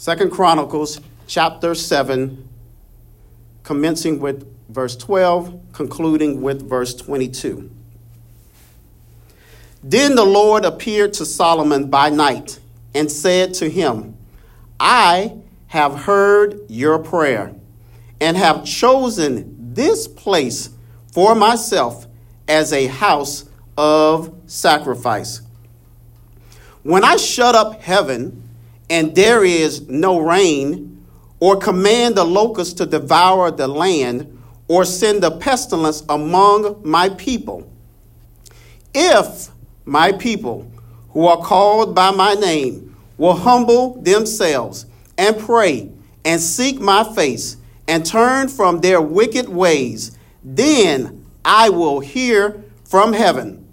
Second Chronicles chapter 7, commencing with verse 12, concluding with verse 22. Then the Lord appeared to Solomon by night and said to him, I have heard your prayer and have chosen this place for myself as a house of sacrifice. When I shut up heaven and there is no rain, or command the locusts to devour the land, or send a pestilence among my people. If my people, who are called by my name, will humble themselves and pray and seek my face and turn from their wicked ways, then I will hear from heaven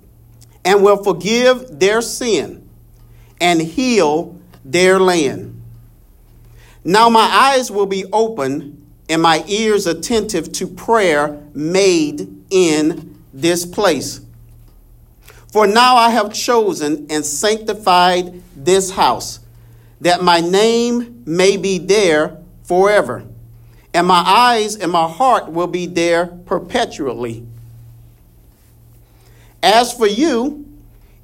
and will forgive their sin and heal their land. Now my eyes will be open and my ears attentive to prayer made in this place. For now I have chosen and sanctified this house, that my name may be there forever, and my eyes and my heart will be there perpetually. As for you,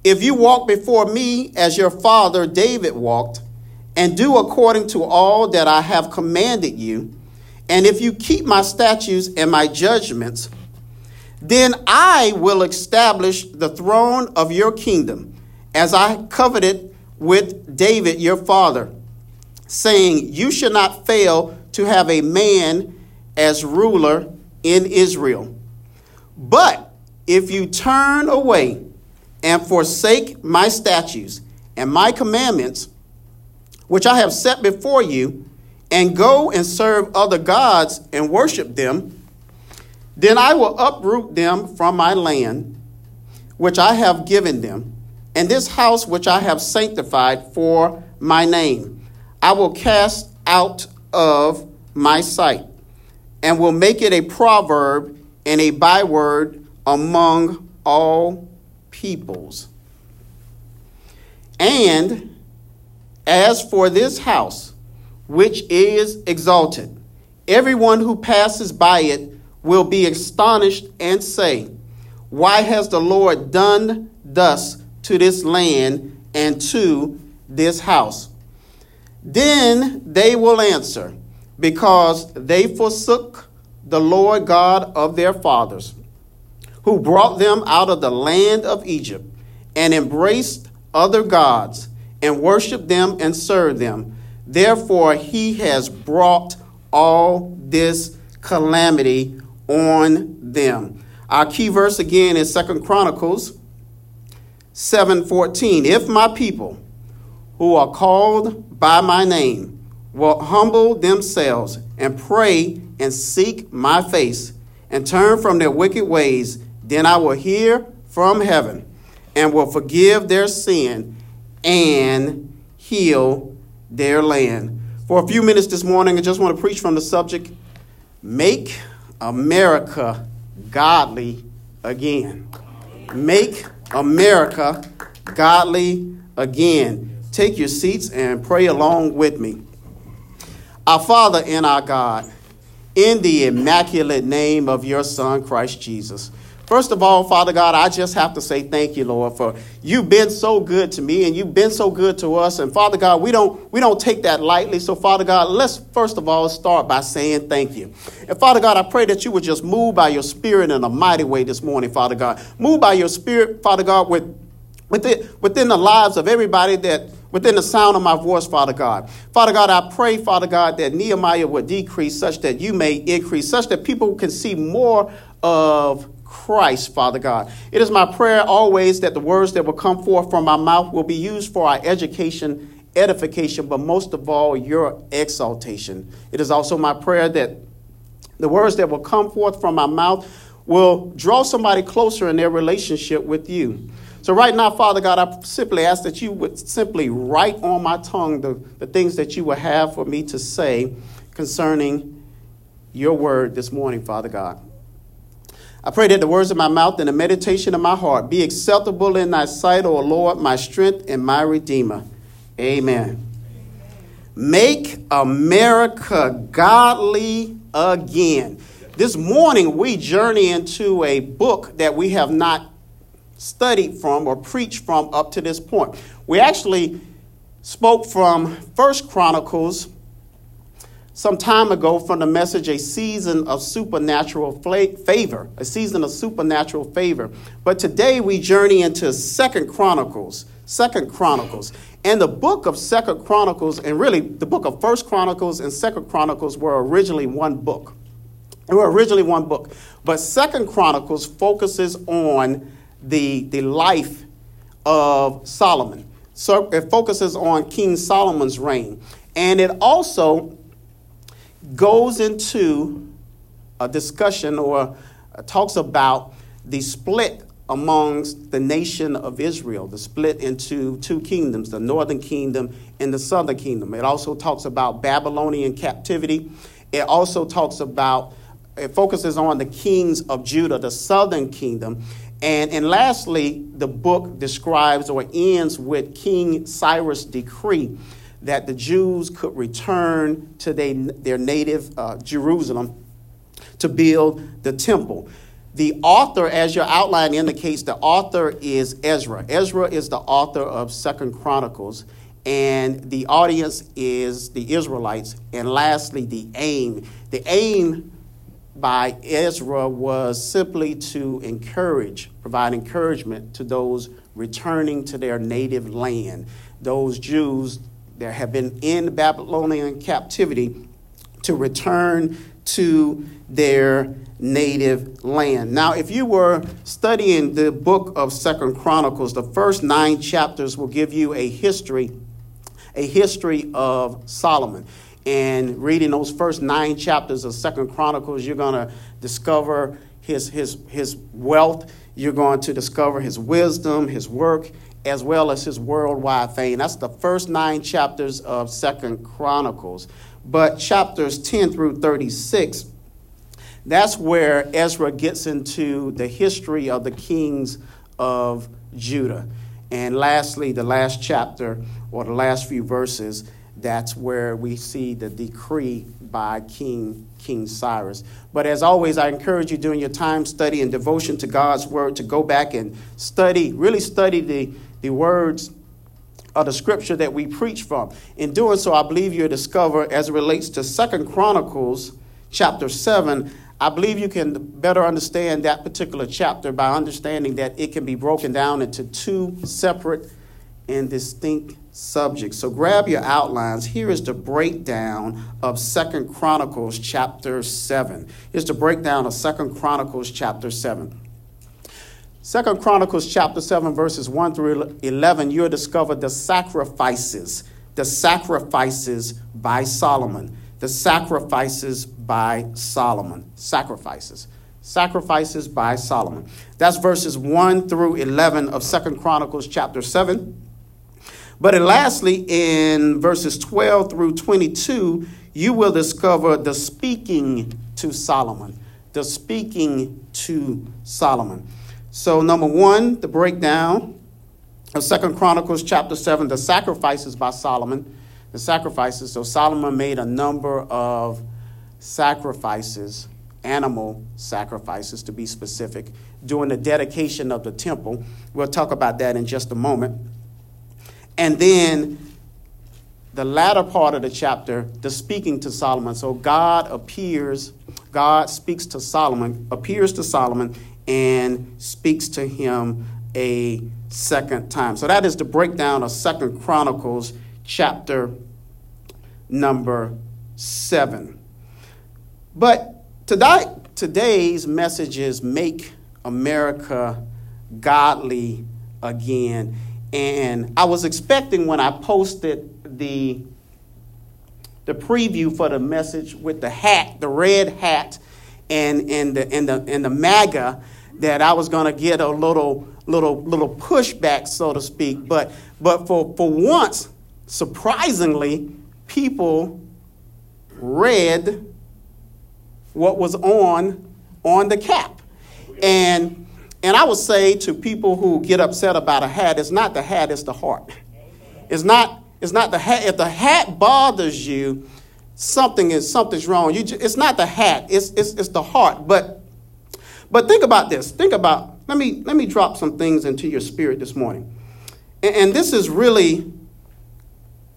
if you walk before me as your father David walked, and do according to all that I have commanded you, and if you keep my statutes and my judgments, then I will establish the throne of your kingdom, as I coveted with David your father, saying, You shall not fail to have a man as ruler in Israel. But if you turn away, and forsake my statutes and my commandments, which I have set before you, and go and serve other gods and worship them, then I will uproot them from my land, which I have given them, and this house which I have sanctified for my name. I will cast out of my sight, and will make it a proverb and a byword among all peoples. And as for this house, which is exalted, everyone who passes by it will be astonished and say, Why has the Lord done thus to this land and to this house? Then they will answer, Because they forsook the Lord God of their fathers who brought them out of the land of Egypt and embraced other gods and worshiped them and served them. Therefore, he has brought all this calamity on them. Our key verse again is Second Chronicles 7:14. If my people who are called by my name will humble themselves and pray and seek my face and turn from their wicked ways, then I will hear from heaven and will forgive their sin and heal their land. For a few minutes this morning, I just want to preach from the subject Make America Godly Again. Make America Godly Again. Take your seats and pray along with me. Our Father and our God, in the immaculate name of your Son, Christ Jesus. First of all, Father God, I just have to say thank you, Lord, for you've been so good to me and you've been so good to us. And Father God, we don't we don't take that lightly. So Father God, let's first of all start by saying thank you. And Father God, I pray that you would just move by your spirit in a mighty way this morning, Father God. Move by your spirit, Father God, with within, within the lives of everybody that within the sound of my voice, Father God. Father God, I pray, Father God, that Nehemiah would decrease such that you may increase, such that people can see more of Christ, Father God. It is my prayer always that the words that will come forth from my mouth will be used for our education, edification, but most of all, your exaltation. It is also my prayer that the words that will come forth from my mouth will draw somebody closer in their relationship with you. So, right now, Father God, I simply ask that you would simply write on my tongue the, the things that you would have for me to say concerning your word this morning, Father God. I pray that the words of my mouth and the meditation of my heart be acceptable in thy sight, O Lord, my strength and my redeemer. Amen. Make America Godly Again. This morning, we journey into a book that we have not studied from or preached from up to this point. We actually spoke from First Chronicles some time ago from the message a season of supernatural favor a season of supernatural favor. But today we journey into second chronicles second chronicles. And the book of second chronicles and really the book of first chronicles and second chronicles were originally one book. They were originally one book. But second chronicles focuses on the, the life of solomon. So it focuses on king solomon's reign. And it also goes into a discussion or uh, talks about the split amongst the nation of Israel, the split into two kingdoms, the northern kingdom and the southern kingdom. It also talks about Babylonian captivity. It also talks about, it focuses on the kings of Judah, the southern kingdom. And, and lastly, the book describes or ends with King Cyrus' decree that the Jews could return to they, their native uh, Jerusalem to build the temple. The author, as your outline indicates, the author is Ezra. Ezra is the author of Second Chronicles, and the audience is the Israelites. And lastly, the aim. The aim by Ezra was simply to encourage, provide encouragement to those returning to their native land, those Jews that have been in Babylonian captivity to return to their native land. Now, if you were studying the book of Second Chronicles, the first nine chapters will give you a history, a history of Solomon. And reading those first nine chapters of Second Chronicles, you're going to discover his, his, his wealth. You're going to discover his wisdom, his work, as well as his worldwide fame. That's the first nine chapters of Second Chronicles. But chapters 10 through 36, that's where Ezra gets into the history of the kings of Judah. And lastly, the last chapter, or the last few verses, that's where we see the decree by King King Cyrus. But as always, I encourage you during your time study and devotion to God's word to go back and study, really study the the words of the scripture that we preach from. In doing so, I believe you'll discover, as it relates to Second Chronicles chapter 7, I believe you can better understand that particular chapter by understanding that it can be broken down into two separate and distinct subjects. So grab your outlines. Here is the breakdown of Second Chronicles chapter 7. Here's the breakdown of Second Chronicles chapter 7. Second Chronicles chapter 7, verses 1 through 11, you'll discover the sacrifices, the sacrifices by Solomon. The sacrifices by Solomon. Sacrifices. Sacrifices by Solomon. That's verses 1 through 11 of Second Chronicles chapter 7. But lastly, in verses 12 through 22, you will discover the speaking to Solomon. The speaking to Solomon. So, number one, the breakdown of Second Chronicles chapter 7, the sacrifices by Solomon. The sacrifices. So, Solomon made a number of sacrifices, animal sacrifices to be specific, during the dedication of the temple. We'll talk about that in just a moment. And then the latter part of the chapter, the speaking to Solomon. So God appears, God speaks to Solomon, appears to Solomon and speaks to him a second time. So that is the breakdown of Second Chronicles chapter number 7. But today, today's message is make America godly again. And I was expecting when I posted the the preview for the message with the hat, the red hat, and, and, the, and, the, and the MAGA, that I was going to get a little little little pushback, so to speak. But but for for once, surprisingly, people read what was on on the cap, and and I would say to people who get upset about a hat, it's not the hat, it's the heart. It's not It's not the hat. If the hat bothers you, something is something's wrong. You it's not the hat. It's, it's it's the heart. But but think about this. Think about. Let me let me drop some things into your spirit this morning. And, and this is really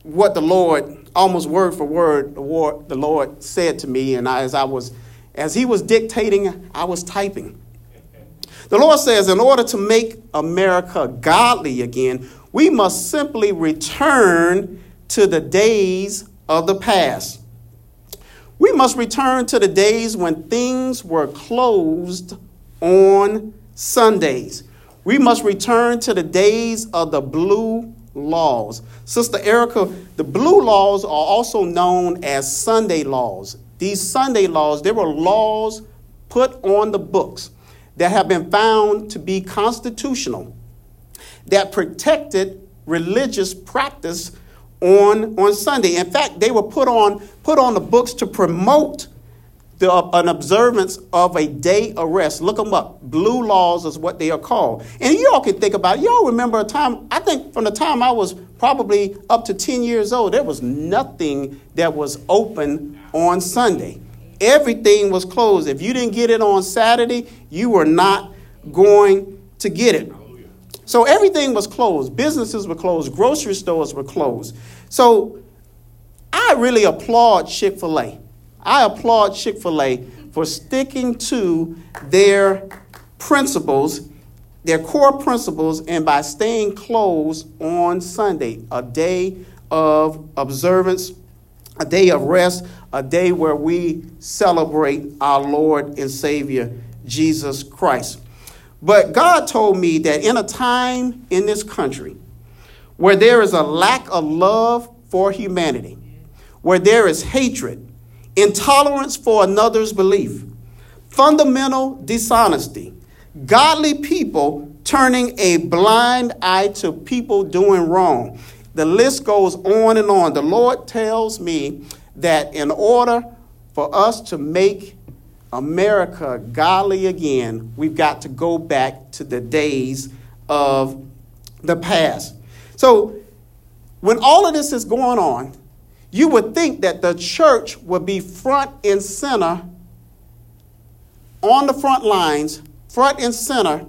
what the Lord, almost word for word, the Lord, said to me, and I, as I was, as He was dictating, I was typing. The Lord says, in order to make America godly again, we must simply return to the days of the past. We must return to the days when things were closed on Sundays. We must return to the days of the blue laws. Sister Erica, the blue laws are also known as Sunday laws. These Sunday laws, they were laws put on the books that have been found to be constitutional that protected religious practice on, on Sunday. In fact, they were put on, put on the books to promote the, an observance of a day of rest. Look them up. Blue laws is what they are called. And y'all can think about it. Y'all remember a time, I think from the time I was probably up to 10 years old, there was nothing that was open on Sunday. Everything was closed. If you didn't get it on Saturday, you were not going to get it. So everything was closed. Businesses were closed. Grocery stores were closed. So I really applaud Chick fil A. I applaud Chick fil A for sticking to their principles, their core principles, and by staying closed on Sunday, a day of observance, a day of rest, a day where we celebrate our Lord and Savior, Jesus Christ. But God told me that in a time in this country where there is a lack of love for humanity, where there is hatred, intolerance for another's belief, fundamental dishonesty, godly people turning a blind eye to people doing wrong. The list goes on and on. The Lord tells me that in order for us to make America godly again, we've got to go back to the days of the past. So, when all of this is going on, you would think that the church would be front and center on the front lines, front and center,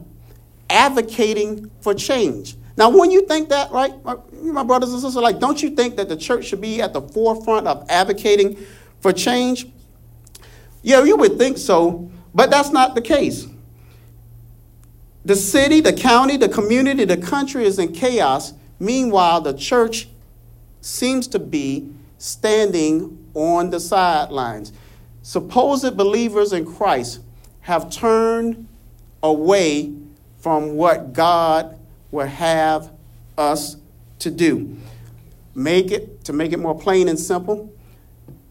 advocating for change. Now, when you think that, right, my brothers and sisters, like, don't you think that the church should be at the forefront of advocating for change? Yeah, you would think so, but that's not the case. The city, the county, the community, the country is in chaos. Meanwhile, the church seems to be standing on the sidelines. Supposed believers in Christ have turned away from what God would have us to do. Make it, to make it more plain and simple,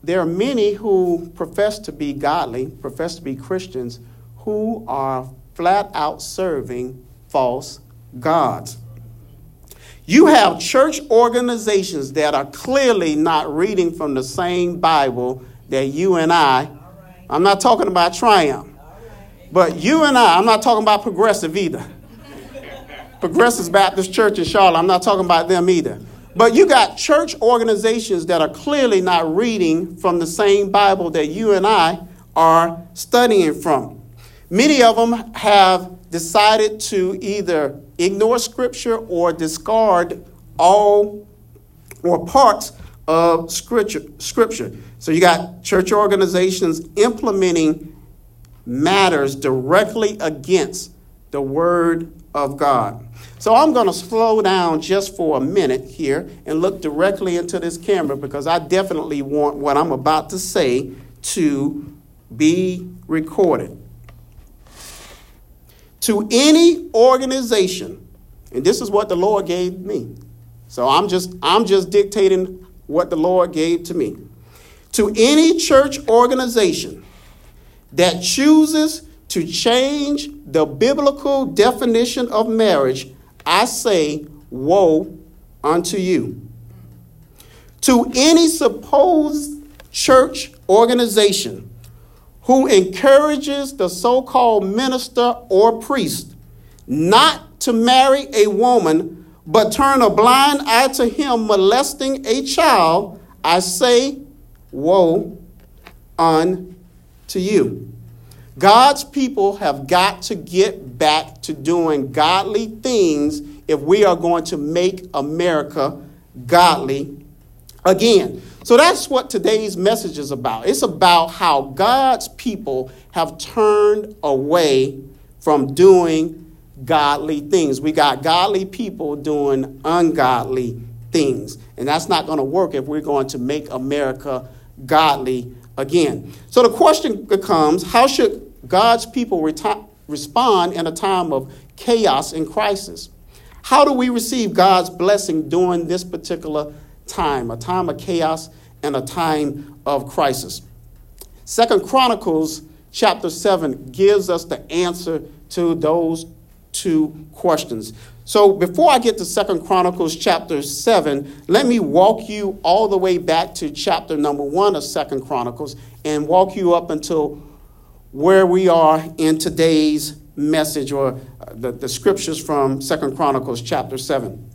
there are many who profess to be godly, profess to be Christians, who are flat out serving false gods. You have church organizations that are clearly not reading from the same Bible that you and I. I'm not talking about Triumph, but you and I, I'm not talking about progressive either. Progressive Baptist Church in Charlotte, I'm not talking about them either. But you got church organizations that are clearly not reading from the same Bible that you and I are studying from. Many of them have decided to either ignore Scripture or discard all or parts of Scripture. scripture. So you got church organizations implementing matters directly against the Word of God. So I'm going to slow down just for a minute here and look directly into this camera because I definitely want what I'm about to say to be recorded. To any organization, and this is what the Lord gave me. So I'm just I'm just dictating what the Lord gave to me. To any church organization that chooses to change the biblical definition of marriage, I say, Woe unto you. To any supposed church organization who encourages the so called minister or priest not to marry a woman but turn a blind eye to him molesting a child, I say, Woe unto you. God's people have got to get back to doing godly things if we are going to make America godly again. So that's what today's message is about. It's about how God's people have turned away from doing godly things. We got godly people doing ungodly things. And that's not going to work if we're going to make America godly again. So the question becomes how should God's people reti- respond in a time of chaos and crisis? How do we receive God's blessing during this particular time, a time of chaos and a time of crisis? Second Chronicles chapter 7 gives us the answer to those two questions. So before I get to Second Chronicles chapter 7, let me walk you all the way back to chapter number 1 of Second Chronicles and walk you up until where we are in today's message or uh, the, the scriptures from Second Chronicles chapter 7.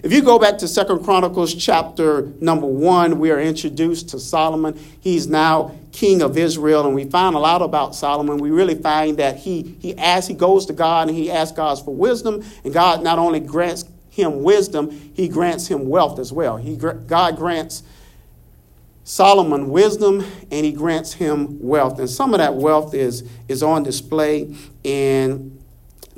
If you go back to Second Chronicles chapter number one, we are introduced to Solomon. He's now king of Israel, and we find a lot about Solomon. We really find that he he asks, he goes to God and he asks God for wisdom, and God not only grants him wisdom, he grants him wealth as well. He God grants Solomon wisdom and he grants him wealth. And some of that wealth is, is on display in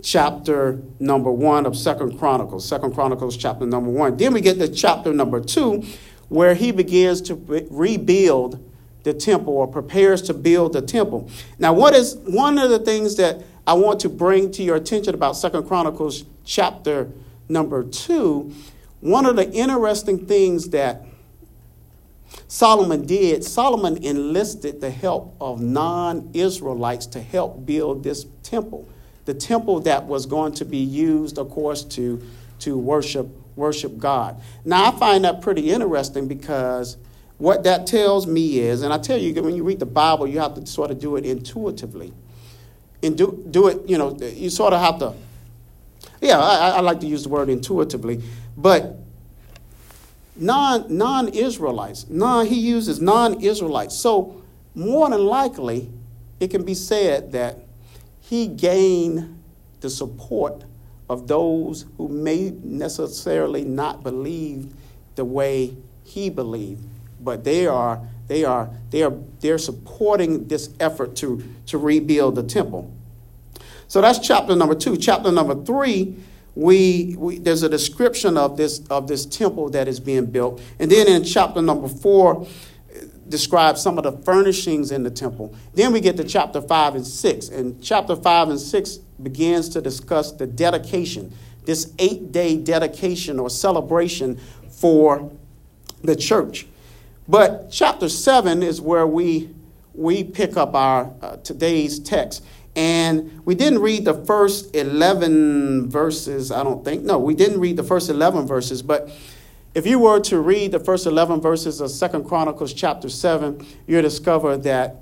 chapter number one of Second Chronicles, Second Chronicles chapter number one. Then we get to chapter number two, where he begins to rebuild the temple or prepares to build the temple. Now, what is one of the things that I want to bring to your attention about Second Chronicles chapter number two? One of the interesting things that Solomon did, Solomon enlisted the help of non Israelites to help build this temple the temple that was going to be used, of course, to, to worship, worship God. Now, I find that pretty interesting because what that tells me is, and I tell you, when you read the Bible, you have to sort of do it intuitively. And do, do it, you know, you sort of have to, yeah, I, I like to use the word intuitively, but non, non-Israelites, non, he uses non-Israelites. So more than likely, it can be said that he gained the support of those who may necessarily not believe the way he believed, but they are they are they are they're supporting this effort to to rebuild the temple. So that's chapter number two. Chapter number three, we, we there's a description of this of this temple that is being built, and then in chapter number four describes some of the furnishings in the temple. Then we get to chapter 5 and 6. And chapter 5 and 6 begins to discuss the dedication, this eight day dedication or celebration for the church. But chapter 7 is where we, we pick up our uh, today's text. And we didn't read the first 11 verses, I don't think. No, we didn't read the first 11 verses, but if you were to read the first 11 verses of Second Chronicles chapter 7, you'll discover that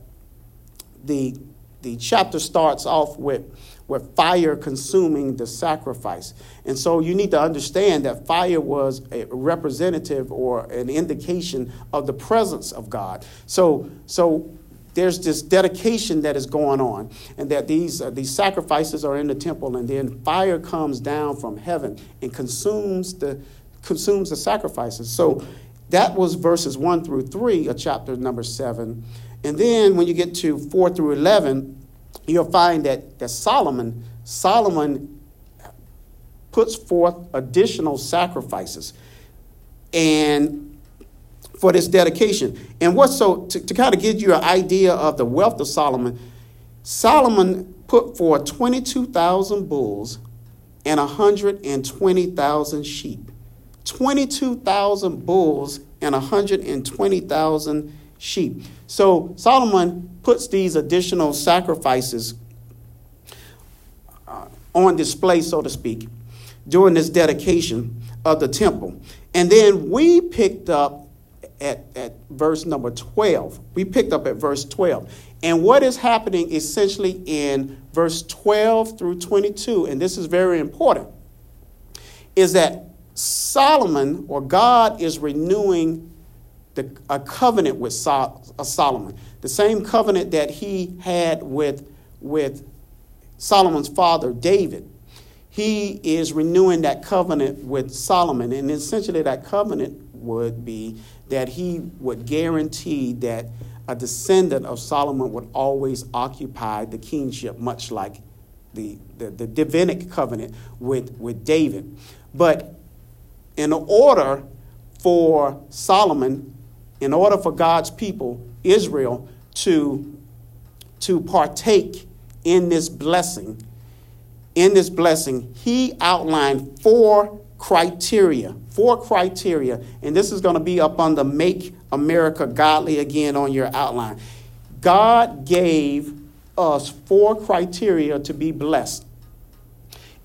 the, the chapter starts off with, with fire consuming the sacrifice. And so you need to understand that fire was a representative or an indication of the presence of God. So, so there's this dedication that is going on, and that these, uh, these sacrifices are in the temple, and then fire comes down from heaven and consumes the consumes the sacrifices. So that was verses 1 through 3 of chapter number 7. And then when you get to 4 through 11, you'll find that, that Solomon, Solomon puts forth additional sacrifices and for this dedication. And what's so to, to kind of give you an idea of the wealth of Solomon, Solomon put forth 22,000 bulls and 120,000 sheep. 22,000 bulls and 120,000 sheep. So Solomon puts these additional sacrifices uh, on display, so to speak, during this dedication of the temple. And then we picked up at, at verse number 12. We picked up at verse 12. And what is happening essentially in verse 12 through 22, and this is very important, is that Solomon or God is renewing the, a covenant with Sol, uh, Solomon, the same covenant that he had with, with Solomon's father, David. He is renewing that covenant with Solomon, and essentially that covenant would be that he would guarantee that a descendant of Solomon would always occupy the kingship, much like the, the, the Davidic covenant with, with David. But in order for Solomon, in order for God's people, Israel, to, to partake in this blessing, in this blessing, he outlined four criteria, four criteria, and this is going to be up on the Make America Godly Again on your outline. God gave us four criteria to be blessed.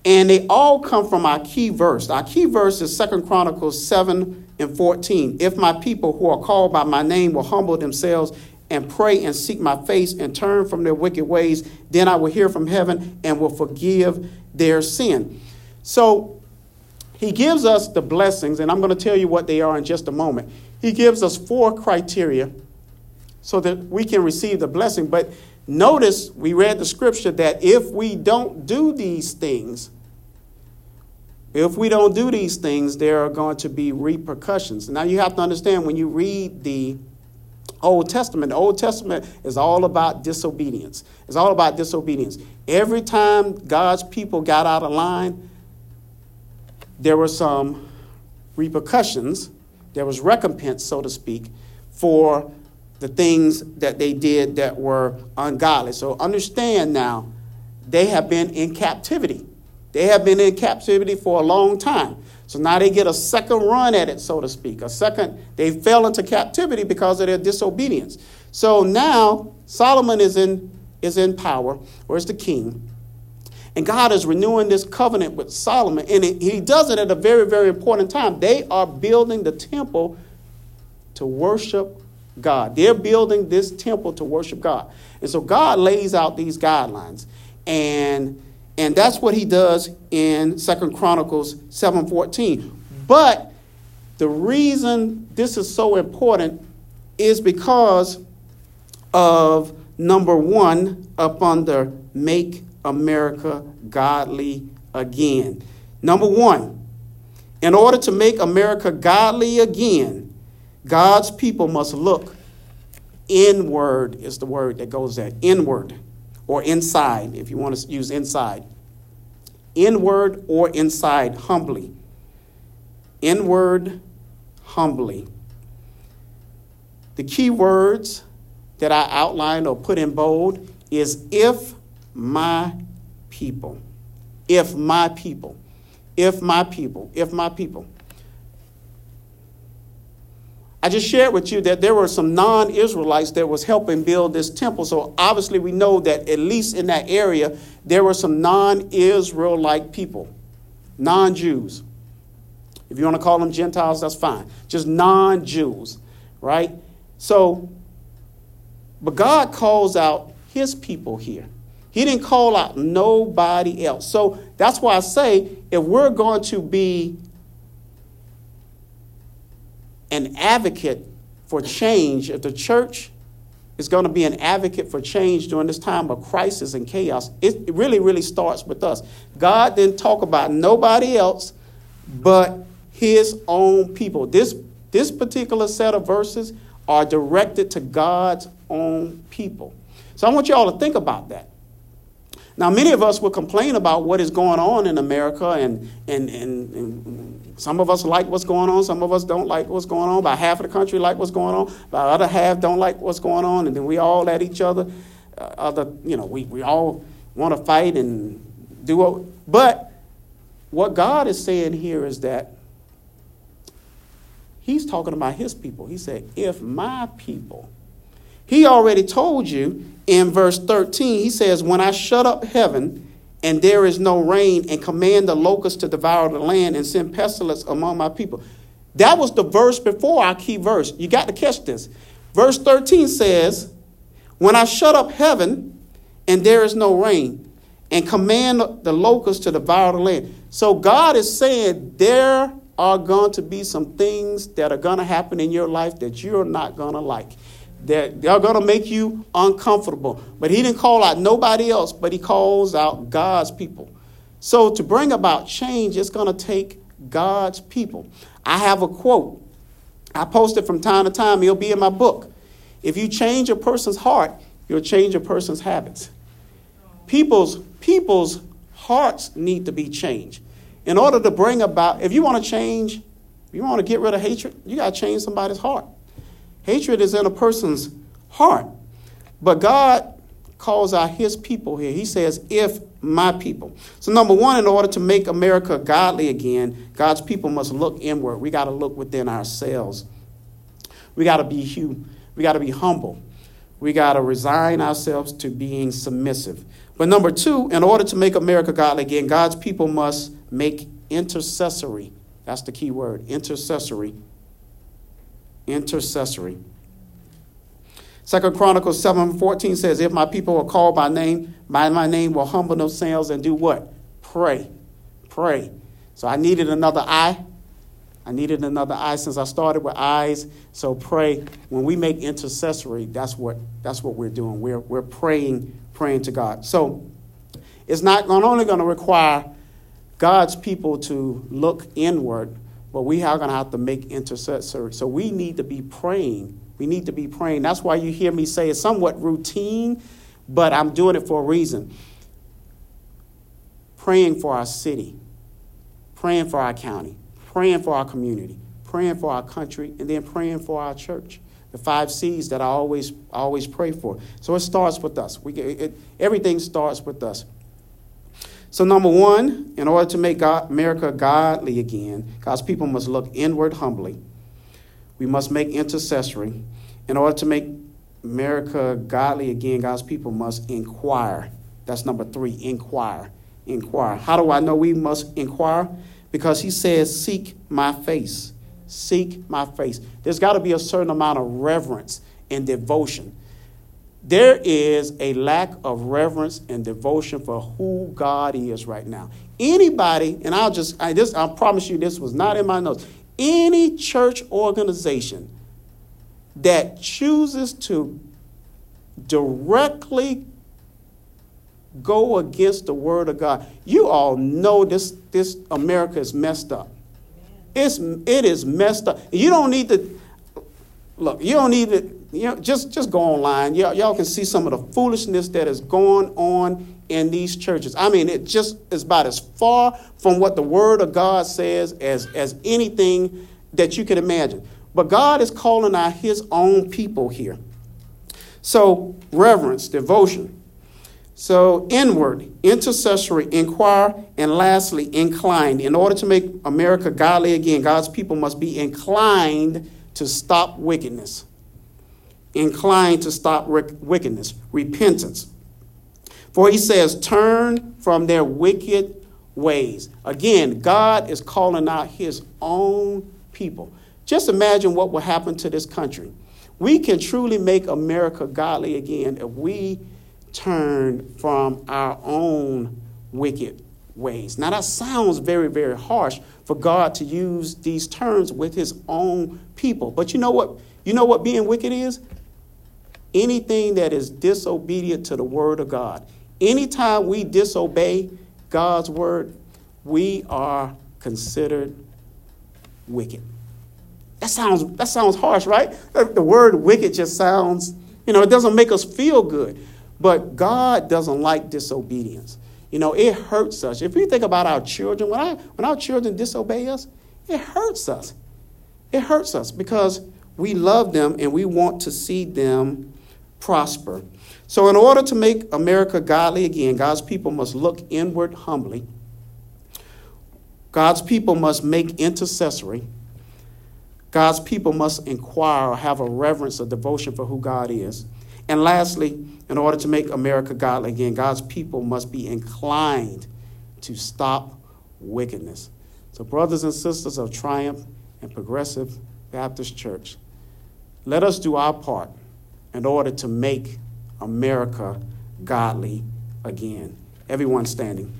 And they all come from our key verse. Our key verse is Second Chronicles 7 and 14. If my people who are called by my name will humble themselves and pray and seek my face and turn from their wicked ways, then I will hear from heaven and will forgive their sin. So he gives us the blessings, and I'm going to tell you what they are in just a moment. He gives us four criteria so that we can receive the blessing. But notice we read the scripture that if we don't do these things, if we don't do these things, there are going to be repercussions. Now you have to understand when you read the Old Testament, the Old Testament is all about disobedience. It's all about disobedience. Every time God's people got out of line, there were some repercussions, there was recompense, so to speak, for the things that they did that were ungodly. So understand now, they have been in captivity. They have been in captivity for a long time. So now they get a second run at it, so to speak. A second, they fell into captivity because of their disobedience. So now Solomon is in, is in power, or is the king. And God is renewing this covenant with Solomon. And it, he does it at a very, very important time. They are building the temple to worship God. They're building this temple to worship God. And so God lays out these guidelines. And and that's what he does in Second Chronicles 7:14. But the reason this is so important is because of number 1 up under make America godly again. Number 1, in order to make America godly again, God's people must look inward is the word that goes there, inward or inside, if you want to use inside. Inward or inside, humbly. Inward, humbly. The key words that I outlined or put in bold is if my people. If my people. If my people. If my people. I just shared with you that there were some non-Israelites that was helping build this temple. So obviously we know that at least in that area there were some non-Israelite people, non-Jews. If you want to call them Gentiles, that's fine. Just non-Jews, right? So, but God calls out his people here. He didn't call out nobody else. So that's why I say if we're going to be an advocate for change, if the church is going to be an advocate for change during this time of crisis and chaos, it really, really starts with us. God didn't talk about nobody else but his own people. This, this particular set of verses are directed to God's own people. So I want you all to think about that. Now, many of us will complain about what is going on in America, and, and, and, and, some of us like what's going on, some of us don't like what's going on. About half of the country like what's going on, about the other half don't like what's going on, and then we all at each other. Uh, other, you know, we, we all want to fight and do what. But what God is saying here is that He's talking about His people. He said, If my people, He already told you in verse 13, he says, When I shut up heaven and there is no rain, and command the locusts to devour the land and send pestilence among my people. That was the verse before our key verse. You got to catch this. Verse 13 says, When I shut up heaven and there is no rain, and command the locusts to devour the land. So God is saying there are going to be some things that are going to happen in your life that you're not going to like. That they're going to make you uncomfortable. But he didn't call out nobody else, but he calls out God's people. So to bring about change, it's going to take God's people. I have a quote. I post it from time to time. It'll be in my book. If you change a person's heart, you'll change a person's habits. People's people's hearts need to be changed. In order to bring about, if you want to change, if you want to get rid of hatred, you got to change somebody's heart. Hatred is in a person's heart. But God calls out his people here. He says, if my people. So, number one, in order to make America godly again, God's people must look inward. We got to look within ourselves. We got to be hu- we got to be humble. We got to resign ourselves to being submissive. But number two, in order to make America godly again, God's people must make intercessory. That's the key word intercessory. Intercessory. Second Chronicles 7 14 says, If my people are called by name, by my name will humble themselves and do what? Pray. Pray. So I needed another eye. I needed another eye since I started with eyes. So pray. When we make intercessory, that's what that's what we're doing. We're we're praying, praying to God. So it's not only going to require God's people to look inward, but we are going to have to make intercessory. So we need to be praying we need to be praying. That's why you hear me say it's somewhat routine, but I'm doing it for a reason. Praying for our city, praying for our county, praying for our community, praying for our country, and then praying for our church. The five C's that I always always pray for. So it starts with us. We it, everything starts with us. So number one, in order to make God, America godly again, God's people must look inward humbly we must make intercessory. In order to make America godly again, God's people must inquire. That's number three inquire. Inquire. How do I know we must inquire? Because he says, Seek my face. Seek my face. There's got to be a certain amount of reverence and devotion. There is a lack of reverence and devotion for who God is right now. Anybody, and I'll just, I, this, I promise you, this was not in my notes any church organization that chooses to directly go against the word of God, you all know this, this America is messed up. It's, it is messed up. You don't need to, look, you don't need to, you know, just, just go online. Y'all, y'all can see some of the foolishness that is going on in these churches. I mean, it just is about as far from what the Word of God says as, as anything that you can imagine. But God is calling out His own people here. So, reverence, devotion. So, inward, intercessory, inquire, and lastly, inclined. In order to make America godly again, God's people must be inclined to stop wickedness. Inclined to stop wickedness, repentance. For he says, Turn from their wicked ways. Again, God is calling out his own people. Just imagine what will happen to this country. We can truly make America godly again if we turn from our own wicked ways. Now, that sounds very, very harsh for God to use these terms with his own people. But you know what? You know what being wicked is? Anything that is disobedient to the word of God. Anytime we disobey God's word, we are considered wicked. That sounds, that sounds harsh, right? The word wicked just sounds, you know, it doesn't make us feel good. But God doesn't like disobedience. You know, it hurts us. If you think about our children, when, I, when our children disobey us, it hurts us. It hurts us because we love them and we want to see them prosper. So, in order to make America godly again, God's people must look inward humbly. God's people must make intercessory. God's people must inquire or have a reverence or devotion for who God is. And lastly, in order to make America godly again, God's people must be inclined to stop wickedness. So, brothers and sisters of Triumph and Progressive Baptist Church, let us do our part in order to make America godly again. Everyone standing.